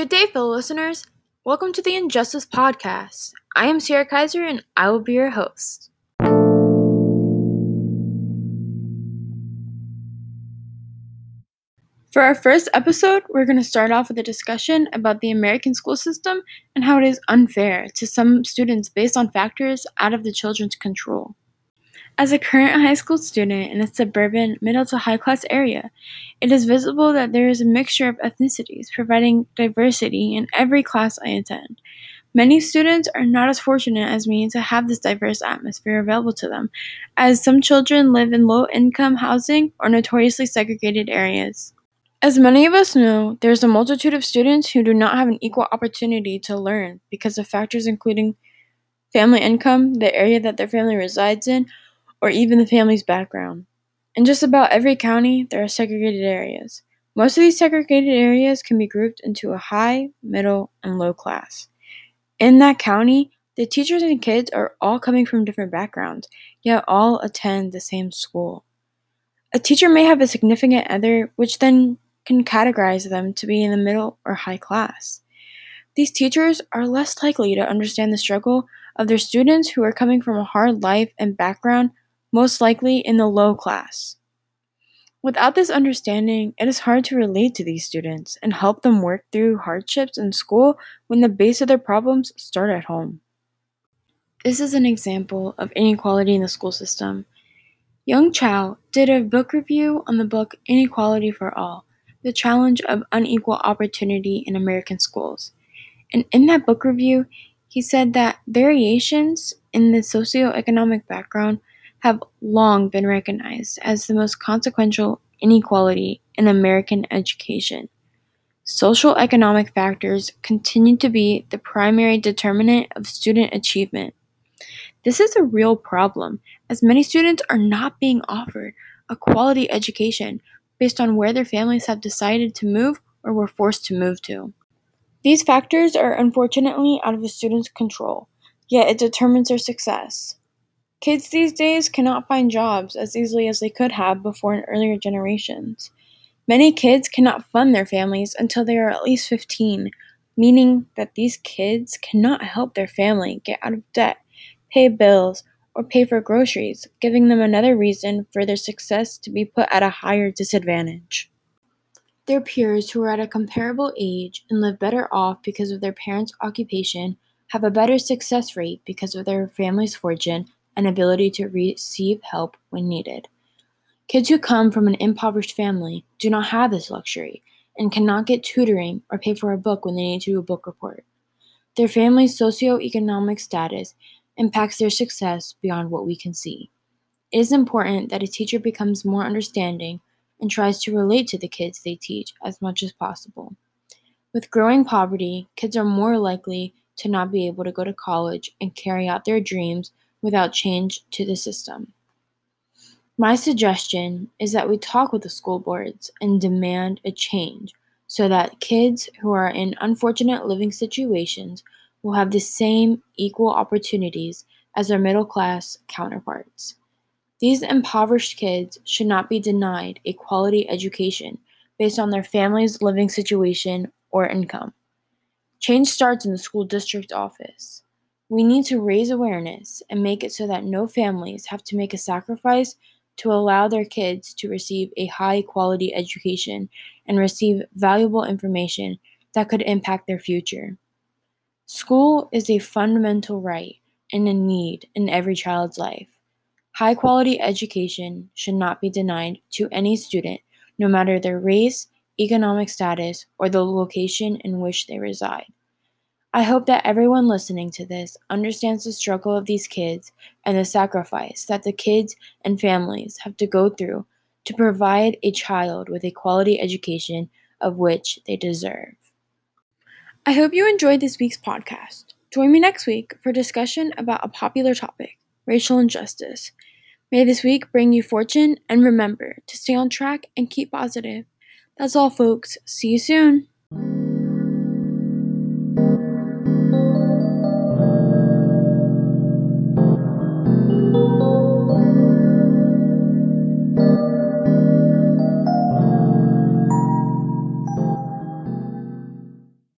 Good day, fellow listeners. Welcome to the Injustice Podcast. I am Sierra Kaiser and I will be your host. For our first episode, we're going to start off with a discussion about the American school system and how it is unfair to some students based on factors out of the children's control. As a current high school student in a suburban, middle to high class area, it is visible that there is a mixture of ethnicities, providing diversity in every class I attend. Many students are not as fortunate as me to have this diverse atmosphere available to them, as some children live in low income housing or notoriously segregated areas. As many of us know, there is a multitude of students who do not have an equal opportunity to learn because of factors including family income, the area that their family resides in, or even the family's background. In just about every county, there are segregated areas. Most of these segregated areas can be grouped into a high, middle, and low class. In that county, the teachers and kids are all coming from different backgrounds, yet all attend the same school. A teacher may have a significant other, which then can categorize them to be in the middle or high class. These teachers are less likely to understand the struggle of their students who are coming from a hard life and background most likely in the low class. Without this understanding, it is hard to relate to these students and help them work through hardships in school when the base of their problems start at home. This is an example of inequality in the school system. Young Chow did a book review on the book Inequality for All The Challenge of Unequal Opportunity in American Schools. And in that book review, he said that variations in the socioeconomic background have long been recognized as the most consequential inequality in American education. Social economic factors continue to be the primary determinant of student achievement. This is a real problem, as many students are not being offered a quality education based on where their families have decided to move or were forced to move to. These factors are unfortunately out of a student's control, yet it determines their success. Kids these days cannot find jobs as easily as they could have before in earlier generations. Many kids cannot fund their families until they are at least 15, meaning that these kids cannot help their family get out of debt, pay bills, or pay for groceries, giving them another reason for their success to be put at a higher disadvantage. Their peers who are at a comparable age and live better off because of their parents' occupation have a better success rate because of their family's fortune and ability to receive help when needed. Kids who come from an impoverished family do not have this luxury and cannot get tutoring or pay for a book when they need to do a book report. Their family's socioeconomic status impacts their success beyond what we can see. It is important that a teacher becomes more understanding and tries to relate to the kids they teach as much as possible. With growing poverty, kids are more likely to not be able to go to college and carry out their dreams without change to the system. My suggestion is that we talk with the school boards and demand a change so that kids who are in unfortunate living situations will have the same equal opportunities as their middle class counterparts. These impoverished kids should not be denied a quality education based on their family's living situation or income. Change starts in the school district office. We need to raise awareness and make it so that no families have to make a sacrifice to allow their kids to receive a high quality education and receive valuable information that could impact their future. School is a fundamental right and a need in every child's life. High quality education should not be denied to any student, no matter their race, economic status, or the location in which they reside. I hope that everyone listening to this understands the struggle of these kids and the sacrifice that the kids and families have to go through to provide a child with a quality education of which they deserve. I hope you enjoyed this week's podcast. Join me next week for discussion about a popular topic, racial injustice. May this week bring you fortune and remember to stay on track and keep positive. That's all, folks. See you soon.